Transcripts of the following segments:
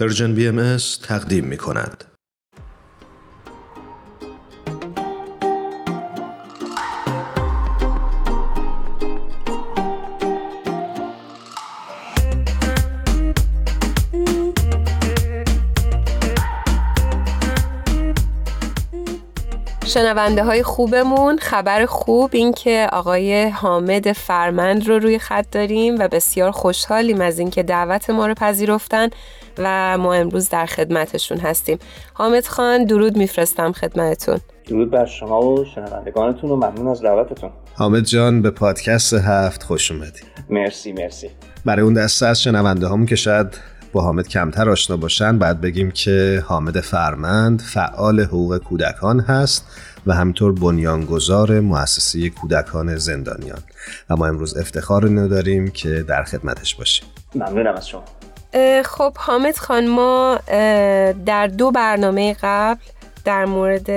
پرژن بی ام تقدیم می کند. شنونده های خوبمون خبر خوب این که آقای حامد فرمند رو روی خط داریم و بسیار خوشحالیم از اینکه دعوت ما رو پذیرفتن و ما امروز در خدمتشون هستیم. حامد خان درود میفرستم خدمتتون. درود بر شما و شنوندگانتون و ممنون از دعوتتون. حامد جان به پادکست هفت خوش اومدی. مرسی مرسی. برای اون دسته از شنونده همون که شاید با حامد کمتر آشنا باشن بعد بگیم که حامد فرمند فعال حقوق کودکان هست و همینطور بنیانگذار مؤسسه کودکان زندانیان. و ما امروز افتخار اینو داریم که در خدمتش باشیم. ممنونم از شما. خب حامد خان ما در دو برنامه قبل در مورد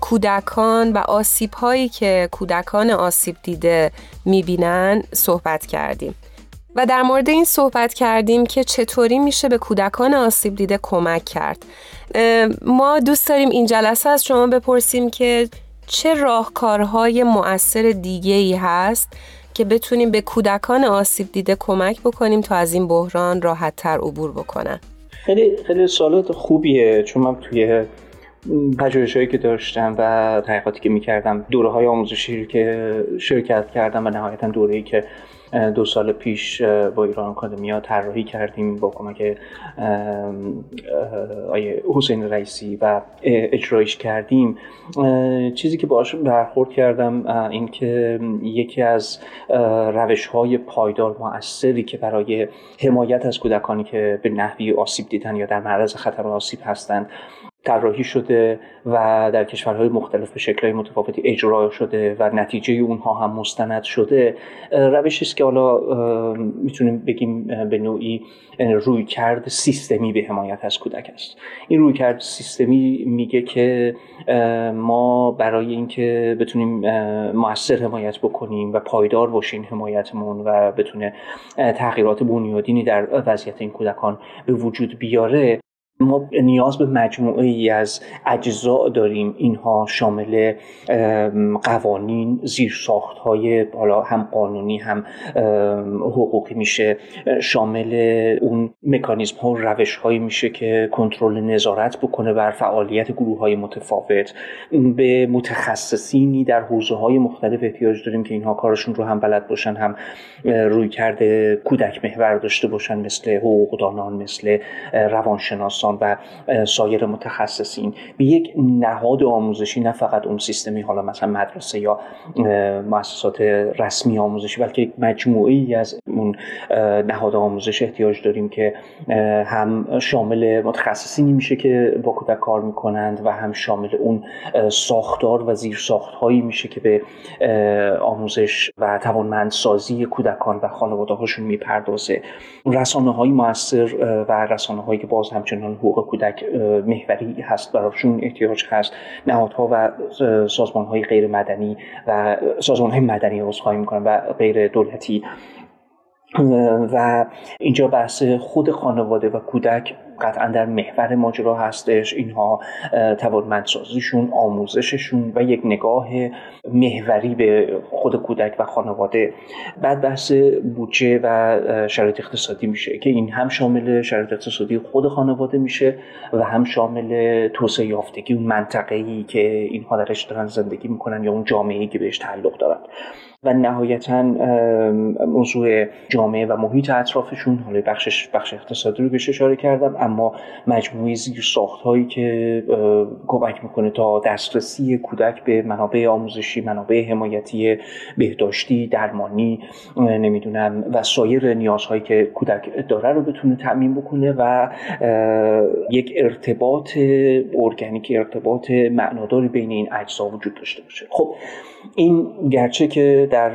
کودکان و آسیب هایی که کودکان آسیب دیده می‌بینن صحبت کردیم. و در مورد این صحبت کردیم که چطوری میشه به کودکان آسیب دیده کمک کرد. ما دوست داریم این جلسه از شما بپرسیم که چه راهکارهای مؤثر دیگه ای هست که بتونیم به کودکان آسیب دیده کمک بکنیم تا از این بحران راحت تر عبور بکنن. خیلی خیلی سوالات خوبیه چون من توی پژوهش هایی که داشتم و تحقیقاتی که می‌کردم دوره های آموزشی که شرکت کردم و نهایتا دوره که دو سال پیش با ایران آکادمیا طراحی کردیم با کمک آیه حسین رئیسی و اجرایش کردیم. چیزی که باش برخورد کردم این که یکی از روش های پایدار مؤثری که برای حمایت از کودکانی که به نحوی آسیب دیدن یا در معرض خطر آسیب هستند طراحی شده و در کشورهای مختلف به شکلهای متفاوتی اجرا شده و نتیجه اونها هم مستند شده. روشی است که حالا می‌تونیم بگیم به نوعی روی کرد سیستمی به حمایت از کودک است. این روی کرد سیستمی میگه که ما برای اینکه بتونیم موثر حمایت بکنیم و پایدار باشیم حمایتمون و بتونه تغییرات بنیادینی در وضعیت این کودکان به وجود بیاره ما نیاز به مجموعه ای از اجزا داریم. اینها شامل قوانین زیر ساخت های حالا هم قانونی هم حقوقی میشه. شامل اون مکانیزم ها و روش هایی میشه که کنترل نظارت بکنه بر فعالیت گروه های متفاوت. به متخصصینی در حوزه های مختلف احتیاج داریم که اینها کارشون رو هم بلد باشن هم روی کرده کودک محور داشته باشن مثل حقوقدانان مثل روانشناسان. و سایر متخصصین به یک نهاد آموزشی نه فقط اون سیستمی حالا مثلا مدرسه یا مؤسسات رسمی آموزشی بلکه یک مجموعه از اون نهاد آموزش احتیاج داریم که هم شامل متخصصینی میشه که با کودک کار می‌کنند و هم شامل اون ساختار و زیر ساختهایی میشه که به آموزش و توانمندسازی کودکان و خانواده هاشون می‌پردازه رسانه های و رسانه هایی که باز همچنان حقوق کودک محوری هست براشون احتیاج هست. نهادها و سازمان های غیر مدنی و سازمان های مدنی عذرخواهی می‌کنن و غیر دولتی. و اینجا بحث خود خانواده و کودک قطعا در محور ماجرا هستش. اینها توانمندسازیشون آموزششون و یک نگاه محوری به خود کودک و خانواده. بعد بحث بودجه و شرایط اقتصادی میشه که این هم شامل شرایط اقتصادی خود خانواده میشه و هم شامل توسعه یافتگی اون منطقه ای که اینها درش دارن زندگی می‌کنن یا اون جامعه ای که بهش تعلق دارن. و نهایتا موضوع جامعه و محیط اطرافشون حالا بخشش بخش اقتصادی رو بهش اشاره کردم اما مجموعه زیر ساخت هایی که کمک می‌کنه تا دسترسی کودک به منابع آموزشی منابع حمایتی بهداشتی درمانی نمی‌دونم و سایر نیازهایی که کودک داره رو بتونه تعمین بکنه و یک ارتباط ارگانیک ارتباط معناداری بین این اجزا وجود داشته باشه. خب این گرچه که در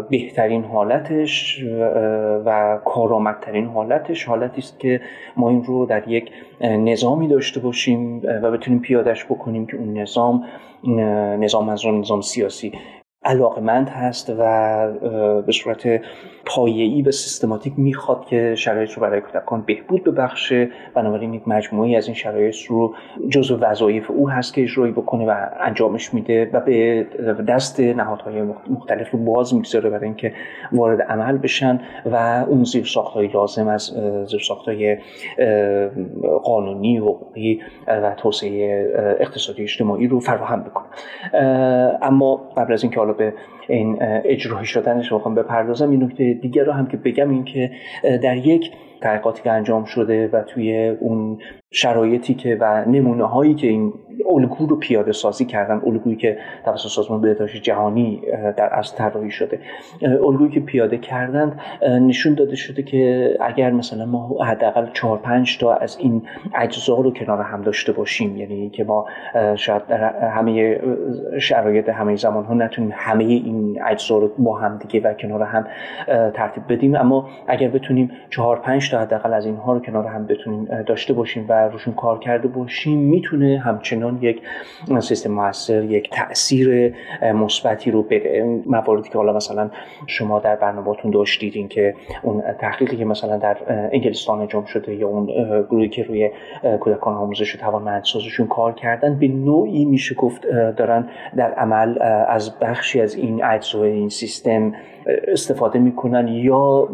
بهترین حالتش و کارآمدترین حالتش حالتی است که ما این رو در یک نظامی داشته باشیم و بتونیم پیادش بکنیم که اون نظام نظام از نظام سیاسی علاقمند هست و به صورت پایه‌ای و سیستماتیک می‌خواد که شرایط رو برای کودکان بهبود ببخشه. بنابراین یک مجموعی از این شرایط رو جزو وظایف او هست که اجرایی بکنه و انجامش میده و به دست نهادهای مختلف رو باز می‌گذاره برای اینکه وارد عمل بشن و اون زیرساختهای لازم از زیرساختهای قانونی حقوقی و توسعه اقتصادی اجتماعی رو فراهم بکنه. اما قبل از اینکه حالا به این اجرایی شدنش بخوام بپردازم این نکته دیگر رو هم که بگم این که در یک تحقیقاتی که انجام شده و توی اون شرایطی که و نمونه هایی که این الگو رو پیاده سازی کردن الگویی که توسط سازمان بهداشت جهانی در از طراحی شده الگویی که پیاده کردند نشون داده شده که اگر مثلا ما حداقل 4 5 تا از این اجزا رو کنار هم داشته باشیم یعنی که ما شاید در همه شرایط همه زمان ها نتونیم همه این اجزا رو با هم دیگه و کنار هم ترتیب بدیم اما اگر بتونیم 4 5 تا حداقل از اینها رو کنار هم بتونیم داشته باشیم و روشون کار کرده باشیم می‌تونه همچنان یک سیستم موثر یک تاثیر مثبتی رو بده. مواردی که حالا مثلا شما در برنامه‌تون داشتید این که اون تحقیقی که مثلا در انگلستان انجام شده یا اون گروهی که روی کودکان آموزش و توانمندسازیشون کار کردن به نوعی میشه گفت دارن در عمل از بخشی از این اجزای این سیستم استفاده می‌کنن یا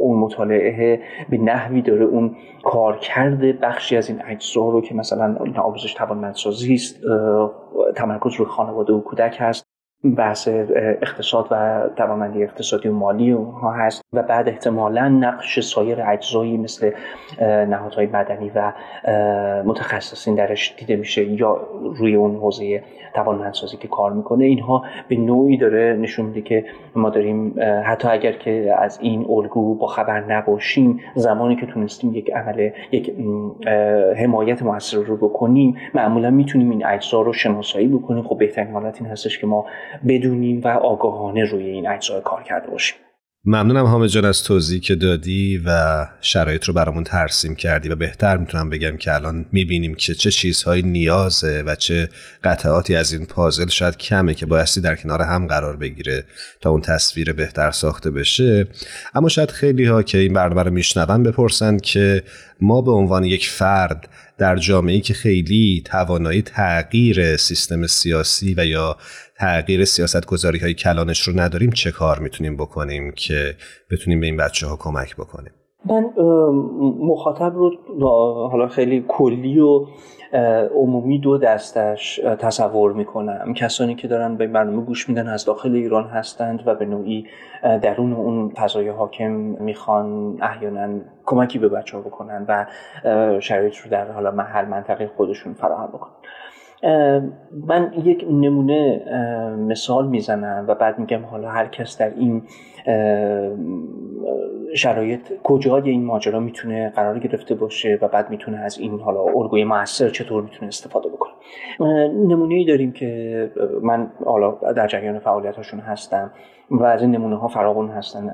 اون مطالعه به نحوی داره اون کارکرد بخشی از این اجزا رو که مثلا آموزش توانمندسازی است تمرکز روی خانواده و کودک هست. بحث اقتصاد و توانمندی اقتصادی و مالی اونها هست و بعد احتمالا نقش سایر اجزایی مثل نهادهای مدنی و متخصصین درش دیده میشه یا روی اون حوزه توانمندسازی که کار می‌کنه. اینها به نوعی داره نشون میده که ما داریم حتی اگر که از این الگو با خبر نباشیم زمانی که تونستیم یک عمل یک حمایت موثر رو بکنیم معمولا می‌تونیم این اجزا رو شناسایی بکنیم. خب بهترین حالت این هستش که ما بدونیم و آگاهانه روی این اجزا کار کرده باشیم. ممنونم حامد جان از توضیحی که دادی و شرایط رو برامون ترسیم کردی و بهتر می‌تونم بگم که الان می‌بینیم که چه چیزهایی نیازه و چه قطعاتی از این پازل شاید کمه که بایستی در کنار هم قرار بگیره تا اون تصویر بهتر ساخته بشه. اما شاید خیلی ها که این برنامه رو میشنون بپرسند که ما به عنوان یک فرد در جامعه که خیلی توانایی تغییر سیستم سیاسی و یا تغییر سیاست گذاری های کلانش رو نداریم چه کار می‌تونیم بکنیم که بتونیم به این بچه ها کمک بکنیم؟ من مخاطب رو حالا خیلی کلی و عمومی دو دستش تصور می‌کنم. کسانی که دارن به برنامه گوش میدن از داخل ایران هستند و به نوعی درون اون فضای حاکم می‌خوان احیانا کمکی به بچه ها بکنن و شرایط رو در حالا محل منطقه خودشون فراهم بکنن. من یک نمونه مثال می‌زنم و بعد میگم حالا هر کس در این شرایط کجای این ماجرا می‌تونه قرار گرفته باشه و بعد می‌تونه از این حالا الگوی موثر چطور می‌تونه استفاده بکنه؟ نمونه ای داریم که من حالا در جریان فعالیت هاشون هستم و از این نمونه ها فراغون هستن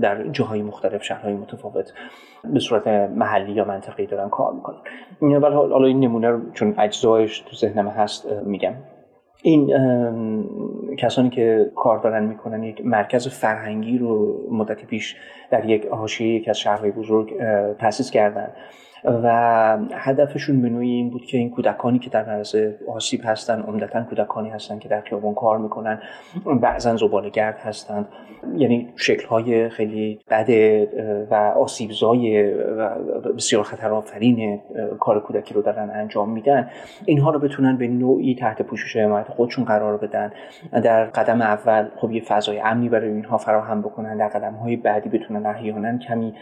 در جاهای مختلف شهرهای متفاوت به صورت محلی یا منطقی دارن کار می‌کنن. ولی حالا این نمونه رو چون اجزایش تو ذهنم هست میگم. این کسانی که کار دارن می‌کنن یک مرکز فرهنگی رو مدتی پیش در یک حاشیه یک از شهرهای بزرگ تاسیس کردن. و هدفشون به نوعی این بود که این کودکانی که در معرض آسیب هستن عمدتا کودکانی هستن که در خیابان کار می‌کنن بعضا زبالهگرد هستند یعنی شکلهای خیلی بد و آسیبزای و بسیار خطرآفرین کار کودکی رو دارن انجام میدن. اینها رو بتونن به نوعی تحت پوشش حمایت خودشون قرار بدن. در قدم اول خب یه فضای امنی برای اینها فراهم بکنن در قدم های بعدی بتونن احیانا کمی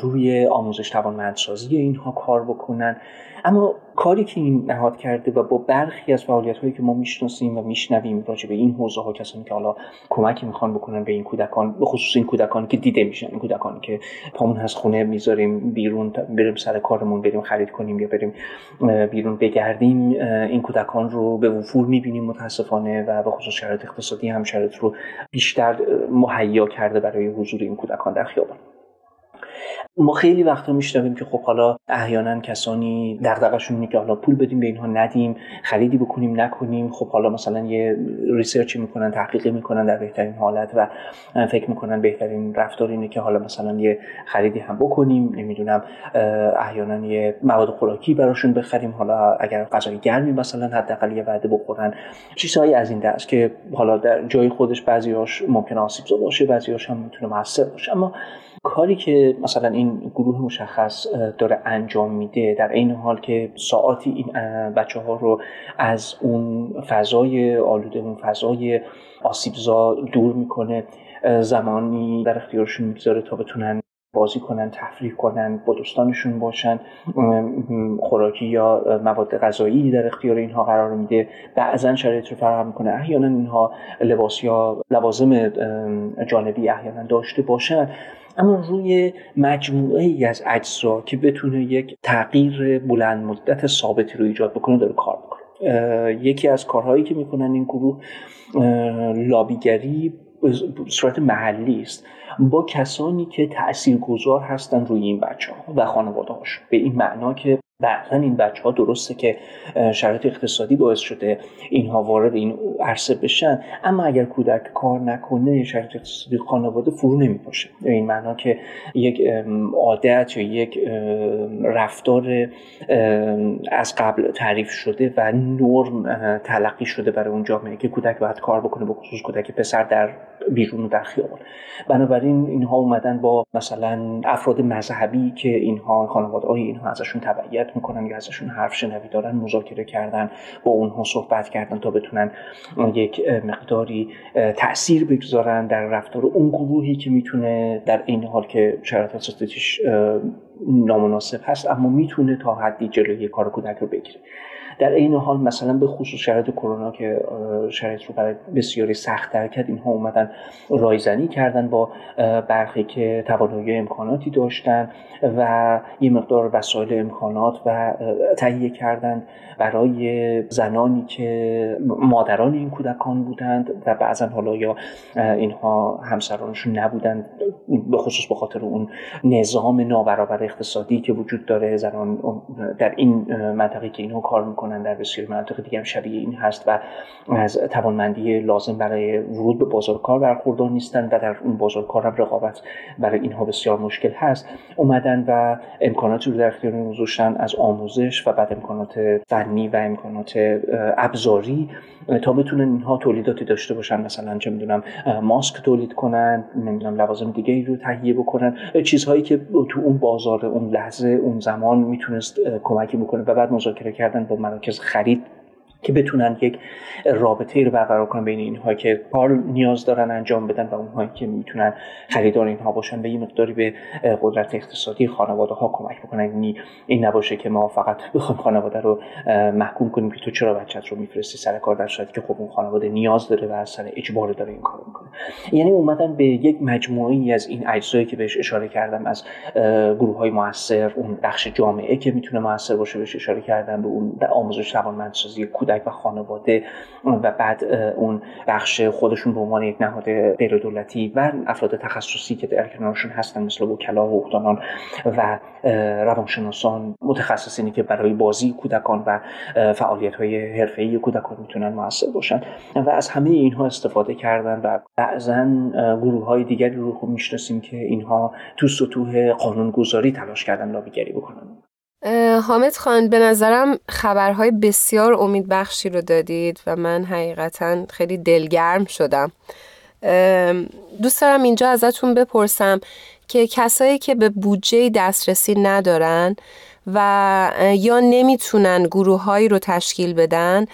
روی آموزش توانمندسازی اینها کار بکنن. اما کاری که این نهاد کرده و با برخی از فعالیت هایی که ما می‌شناسیم و میشنویم راجع به این حوزه ها کسانی که حالا کمکی می‌خوان بکنن به این کودکان به خصوص این کودکانی که دیده میشن این کودکانی که پامون هست خونه می‌ذاریم بیرون بریم سر کارمون بریم خرید کنیم یا بریم بیرون بگردیم این کودکان رو به وفور می‌بینیم متاسفانه و به خصوص شرایط اقتصادی هم شرایط رو بیشتر مهیا کرده برای حضور این کودکان در خیابان. ما خیلی وقتا میشنویم که خب حالا احیانا کسانی دغدغه‌شون اینه که حالا پول بدیم به اینها ندیم خریدی بکنیم نکنیم. خب حالا مثلا یه ریسرچی می‌کنن تحقیقی می‌کنن در بهترین حالت و فکر می‌کنن بهترین رفتار اینه که حالا مثلا یه خریدی هم بکنیم. نمی‌دونم احیانا یه مواد خوراکی براشون بخریم. حالا اگر غذای گرمی مثلا حداقل یه وعده بخورن. چیزهایی از این دست که حالا در جای خودش بعضیاش ممکن آسیبزا باشه بعضیاش هم می‌تونه موثر باشه. اما کاری که مثلا این گروه مشخص داره انجام میده در این حال که ساعتی این بچه ها رو از اون فضای آلوده اون فضای آسیبزا دور می‌کنه زمانی در اختیارشون می‌گذاره تا بتونن بازی کنن تفریح کنن با دوستانشون باشن خوراکی یا مواد غذایی در اختیار اینها قرار میده. بعضا شرایط رو فراهم می‌کنه. احیانا اینها لباس یا لوازم جانبی احیانا داشته باشن. اما روی مجموعه ای از اجزا که بتونه یک تغییر بلند مدت ثابتی رو ایجاد بکنه داره کار می‌کنه. یکی از کارهایی که می‌کنن این گروه لابیگری صورت محلی است با کسانی که تاثیرگذار هستن روی این بچه ها و خانواده هاش به این معنا که بعضا این بچه ها درسته که شرایط اقتصادی باعث شده اینها وارد این عرصه بشن اما اگر کودک کار نکنه شرایط اقتصادی خانواده فرو نمیپاشه. این معنا که یک عادت یا یک رفتار از قبل تعریف شده و نرم تلقی شده برای اون جامعه که کودک باید کار بکنه به خصوص کودک پسر در بیرون در خیابان بنابراین اینها اومدن با مثلا افراد مذهبی که اینها خانواده های اینها ازشون تبعیت می‌کنن یا ازشون حرف شنوی دارن مذاکره کردن با اونها صحبت کردن تا بتونن یک مقداری تاثیر بگذارن در رفتار اون گروهی که می‌تونه در این حال که شرایط اساتیدش نامناسب هست اما می‌تونه تا حدی جلوی کار کودک رو بگیره. در این حال مثلا به خصوص شرایط کرونا که شرایط رو برای بسیاری سختتر کرد اینها اومدن رایزنی کردن با برخی که توانایی امکاناتی داشتن و یه مقدار وسایل امکانات و تهیه کردن برای زنانی که مادران این کودکان بودند و بعضا حالا یا اینها همسرانشون نبودند به خصوص به خاطر اون نظام نابرابر اقتصادی که وجود داره زنان در این منطقه که اینها کار می‌کنن. در بسیاری مناطق دیگه هم شبیه این هست و از توانمندی لازم برای ورود به بازار کار برخوردار نیستند و در اون بازار کار هم رقابت برای اینها بسیار مشکل هست. اومدن و امکاناتی رو در اختیار گذاشتن از آموزش و بعد امکانات فنی و امکانات ابزاری تا بتونن اینها تولیداتی داشته باشن. مثلا چه می‌دونم ماسک تولید کنن نمی‌دونم لوازم دیگه رو تهیه بکنن. چیزهایی که تو اون بازار اون لحظه اون زمان می‌تونست کمکی بکنه و بعد مذاکره کردن با مراکز خرید که بتونن یک رابطه رو برقرار کنن بین اینها که کار نیاز دارن انجام بدن و اونهایی که می‌تونن خریدار اینها باشن به یه مقداری به قدرت اقتصادی خانواده ها کمک بکنن. یعنی این نباشه که ما فقط بخوایم خانواده رو محکوم کنیم که تو چرا بچت رو میفرستی سر کار در صورتی که خب اون خانواده نیاز داره و سر اجبار داره این کارو می‌کنه. یعنی اومدن به یک مجموعه از این اجزایی که بهش اشاره کردم از گروه های موثر اون بخش جامعه که می‌تونه موثر باشه بهش اشاره کردم به اون آموزش توانمندسازی کودک و خانواده و بعد اون بخش خودشون به عنوان یک نهاد غیر دولتی و افراد تخصصی که در کنارشون هستن مثل وکلا و حقوقدانان و روانشناسان. متخصصینی که برای بازی کودکان و فعالیت های حرفه‌ای کودکان می‌تونن موثر باشن. و از همه اینها استفاده کردن و بعضا گروه های دیگری رو خوب می‌شناسیم که اینها تو سطوح قانونگذاری تلاش کردن لابیگری بکنن. حامد خان به نظرم خبرهای بسیار امید بخشی رو دادید و من حقیقتا خیلی دلگرم شدم دوست دارم اینجا ازتون بپرسم که کسایی که به بودجه دسترسی ندارن و یا نمی‌تونن گروههایی رو تشکیل بدن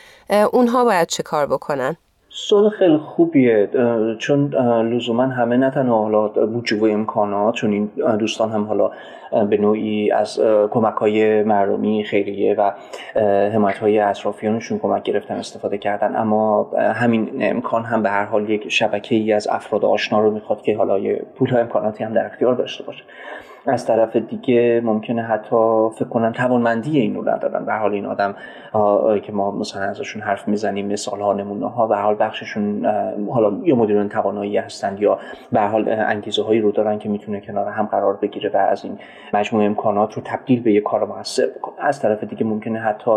اونها باید چه کار بکنن؟ سوال خیلی خوبیه چون لزوما همه نه تنها حالا بودجه و امکانات چون این دوستان هم حالا به نوعی از کمک های مردمی خیریه و حمایت های اطرافیانشون کمک گرفتن استفاده کردن. اما همین امکان هم به هر حال یک شبکه ای از افراد آشنا رو می‌خواد که حالا یه پول امکاناتی هم در اختیار داشته باشه. از طرف دیگه ممکنه حتی فکر کنن توانمندی اینو ندارن. به حال این آدم که ما مثلا ازشون حرف می‌زنیم مثال ها نمونه ها به حال بخششون حالا یا مدیران توانایی هستند یا به حال انگیزه هایی رو دارن که می‌تونه کنار هم قرار بگیره و از این مجموعه امکانات رو تبدیل به یک کار موثر بکنه. از طرف دیگه ممکنه حتی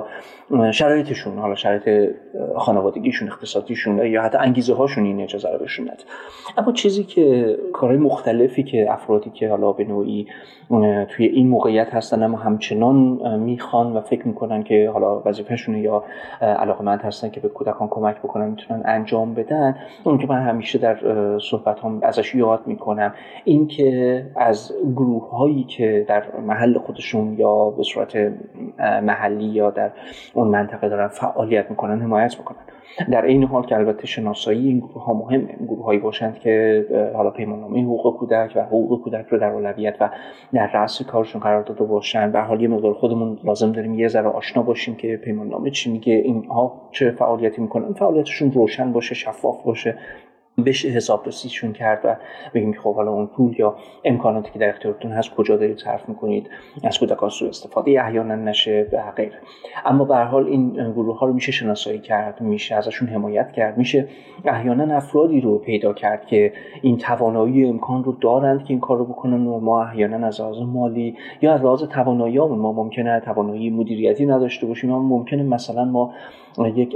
شرایطشون حالا شرایط خانوادگیشون اقتصادیشون یا حتی انگیزه هاشون این اجازه رو بهشون نده اما چیزی که کارهای مختلفی که افرادی که حالا به نوعی توی این موقعیت هستن اما همچنان می‌خوان و فکر می‌کنن که حالا وظیفهشونه یا علاقمند هستن که به کودکان کمک بکنن می‌تونن انجام بدن. اون که من همیشه در صحبت هم ازش یاد می‌کنم این که از گروه هایی که در محل خودشون یا به صورت محلی یا در اون منطقه دارن فعالیت می‌کنن حمایت می‌کنن. در این حال که البته شناسایی این گروه ها مهمه گروه هایی باشند که حالا پیماننامه حقوق کودک و حقوق کودک رو در اولویت و در رأس کارشون قرار داده باشن به حال یه مقدار خودمون لازم داریم یه ذره آشنا باشیم که پیماننامه چی میگه اینها چه فعالیتی می‌کنن. فعالیتشون روشن باشه شفاف باشه. بشه حسابرسیشون کرد و بگیم خب حالا اون پول یا امکاناتی که در اختیارتون هست کجا دارید صرف می‌کنید؟ از کودکان سوء استفاده احیانا نشه به غیره. اما به حال این گروه ها رو میشه شناسایی کرد میشه ازشون حمایت کرد میشه احیانا افرادی رو پیدا کرد که این توانایی امکان رو دارند که این کار رو بکنن و ما احیانا از لحاظ مالی یا از لحاظ توانایی ما ممکنه توانایی مدیریتی نداشته باشیم اما ممکنه مثلا ما یک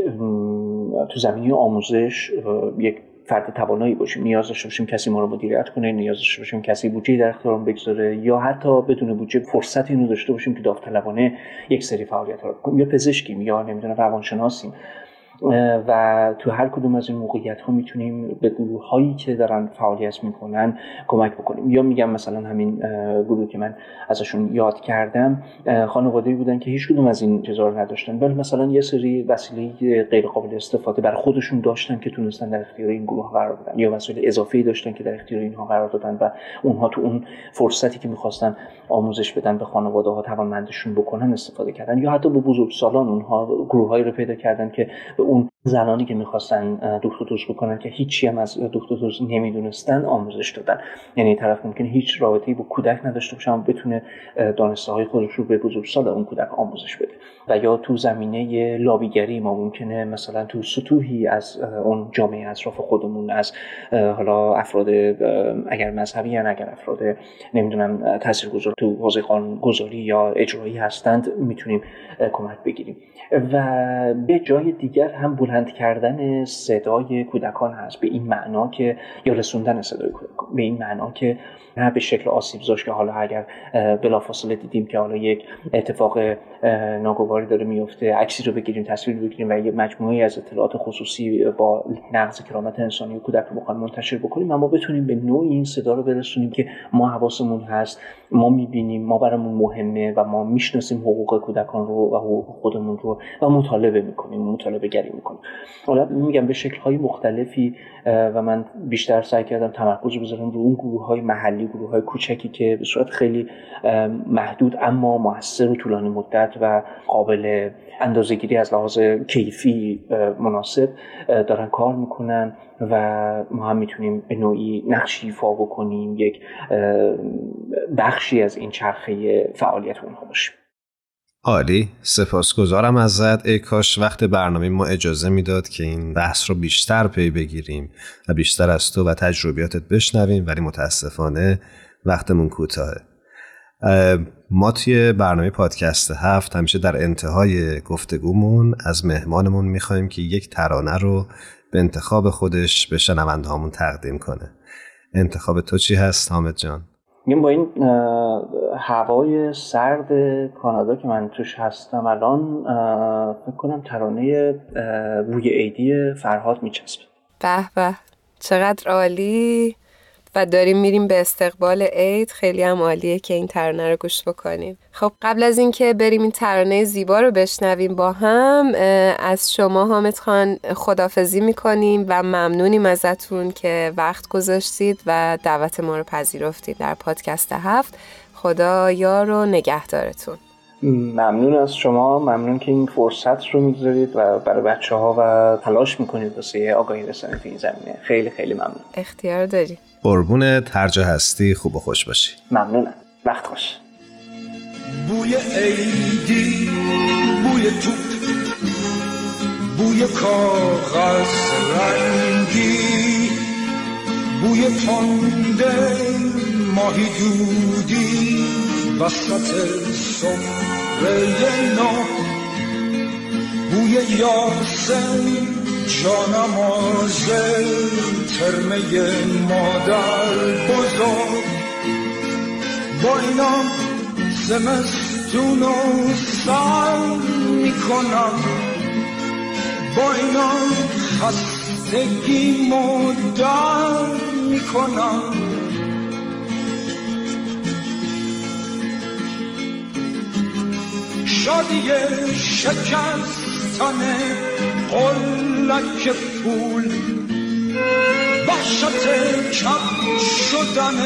تو زمینی آموزش یک فرد توانایی باشیم نیاز داشته باشیم کسی ما رو مدیریت کنه نیاز داشته باشیم کسی بودجه در اختیارمون بگذاره یا حتی بدون بودجه فرصتی اینو داشته باشیم که داوطلبانه یک سری فعالیت رو یا پزشکیم یا نمی‌دونم روانشناسیم. و تو هر کدوم از این موقعیت ها می‌تونیم به گروه هایی که دارن فعالیت می‌کنن کمک بکنیم. یا میگم مثلا همین گروه که من ازشون یاد کردم خانواده بودن که هیچ کدوم از این چیزا رو نداشتن. ولی مثلا یه سری وسیله غیر قابل استفاده بر خودشون داشتن که تونستن در اختیار این گروه قرار بدن. یا وسایل اضافه داشتن که در اختیار اینها قرار دادن و اونها تو اون فرصتی که می‌خواستن آموزش بدن به خانواده ها توانمندشون بکنن استفاده کردن. یا حتی به بزرگسالان اونها گروه رو پیدا کردن که به زنانی که می‌خواستن دکتر دوست بکنن که هیچی هم از دکتر دوست نمی‌دونستن آموزش دادن. یعنی طرف ممکن هیچ رابطه‌ای با کودک نداشته باشه بتونه دانسته های خودش رو به بزرگسال اون کودک آموزش بده. و یا تو زمینه لابیگری ما ممکنه مثلا تو سطوحی از اون جامعه اطراف خودمون از حالا افراد اگر مذهبی یا اگر افراد نمی‌دونم تاثیرگذار تو حوزه قانونگذاری یا اجرایی هستند می‌تونیم کمک بگیریم. و به جای دیگر هم بلند کردن صدای کودکان هست. به این معنا که یا رسوندن صدای کودکان. به این معنا که نه به شکل آسیب زاش که حالا اگر بلافاصله دیدیم که حالا یک اتفاق ناگواری داره میفته عکسی رو بگیریم تصویر بگیریم و یه مجموعه از اطلاعات خصوصی با نقض کرامت انسانی و کودک رو بخوایم منتشر بکنیم اما بتونیم به نوعی این صدا رو برسونیم که ما حواسمون هست ما می‌بینیم ما برامون مهمه و ما می‌شناسیم حقوق کودکان رو و حقوق خودمون رو و مطالبه می‌کنیم مطالبه گری می‌کنیم حالا میگم به شکل های مختلفی و من بیشتر سعی کردم تمرکز بذارم رو اون گروه های محلی گروه های کوچکی که به صورت خیلی محدود اما موثر و طولانی مدت و قابل اندازهگیری از لحاظ کیفی مناسب دارن کار می‌کنن و ما هم می‌تونیم به نوعی نقشی ایفا بکنیم یک بخشی از این چرخه فعالیت اونها باشیم. عالی. سپاسگزارم ازت. ای کاش وقت برنامه ما اجازه می‌داد که این بحث رو بیشتر پی بگیریم و بیشتر از تو و تجربیاتت بشنویم ولی متاسفانه وقتمون کوتاهه. ما توی برنامه پادکست هفت همیشه در انتهای گفتگومون از مهمانمون می‌خوایم که یک ترانه رو به انتخاب خودش به شنونده هامون تقدیم کنه. انتخاب تو چی هست حامد جان؟ میگم با این هوای سرد کانادا که من توش هستم الان فکر کنم ترانه روی عیدی فرهاد میچسبه. به به. چقدر عالی. و داریم میریم به استقبال عید. خیلی هم عالیه که این ترانه رو گوش بکنیم. خب قبل از اینکه بریم این ترانه زیبا رو بشنویم با هم از شما حامد خان خدافزی می‌کنیم و ممنونیم ازتون که وقت گذاشتید و دعوت ما رو پذیرفتید در پادکست هفت. خدا یار و نگهدارتون. ممنون از شما. ممنون که این فرصت رو می‌گذارید و برای بچه ها و تلاش می‌کنید واسه آگاهی رسانی تو این زمینه. خیلی خیلی ممنون. اختیار داری. قربون ترجه هستی. خوب و خوش باشی. ممنونم. وقت خوش. بوی عیدی بوی توپ بوی کاغذ رنگی بوی پنده ماهی دودی. وسط سفره نو بوی یاسم جانماز ترمه مادر بزرگ. با اینا زمستون و سر می‌کنم. با اینا خستگی مدر می‌کنم. شادی شکستن قلک پول وحشت کم شدن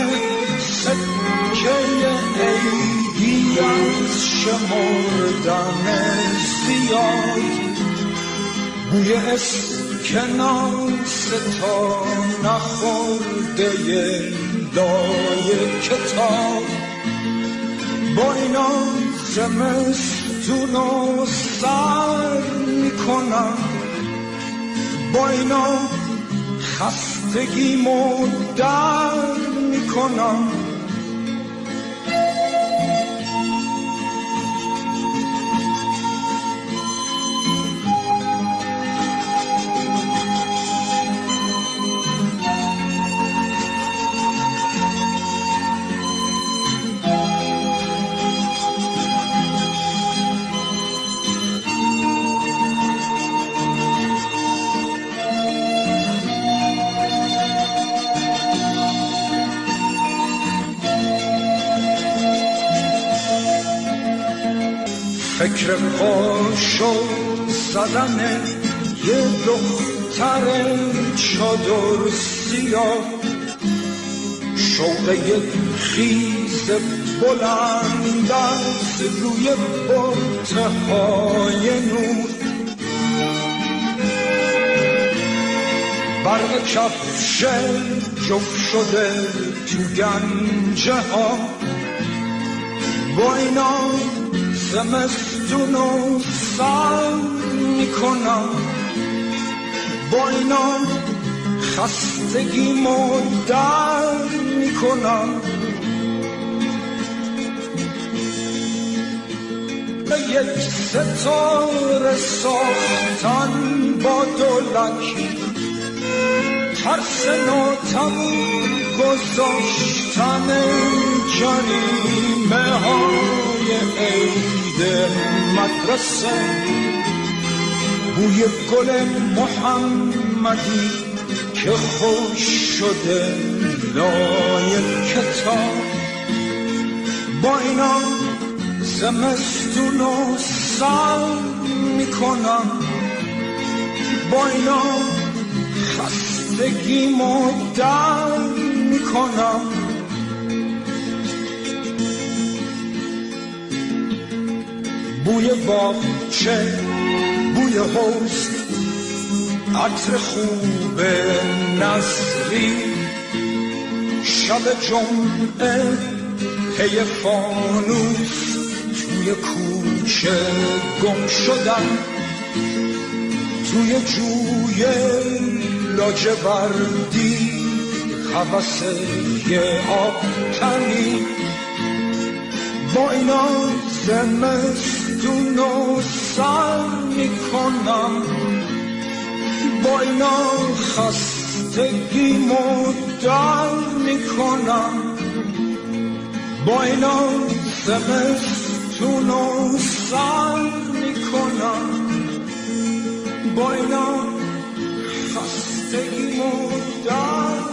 سکه عیدی از شمردن زیاد. بوی اسکناس تا نخورده لای کتاب. با اینا زمستون و سر می‌کنم. با اینا خستگی در می‌کنم. فکر پاشو زدن یه دختر چادر سیاه. یک خیز بلند از روی برته های نور. برق کفش جف شده تو گنجه ها با اینا زمستون و سر می‌کنم. با اینا خستگی در می‌کنم. یک ستاره ساختن با دولک ترس ناتم گذاشتن جریمه های عید مدرسه. بوی گل محمدی که خوش شده لای کتاب. با اینا زمستون و سر می‌کنم. با اینا خستگی در می‌کنم. بوی باغچه بوی حوز عطر خوب نصری شب جمعه پی فانوس. توی کوچه گم شدن توی جوی لاجوردی حوث یه آب تنی با اینا زمستون و سر می‌کنم. با اینا خستگی مدر می‌کنم. با اینا زمستون و سر می‌کنم. با اینا خستگی مدر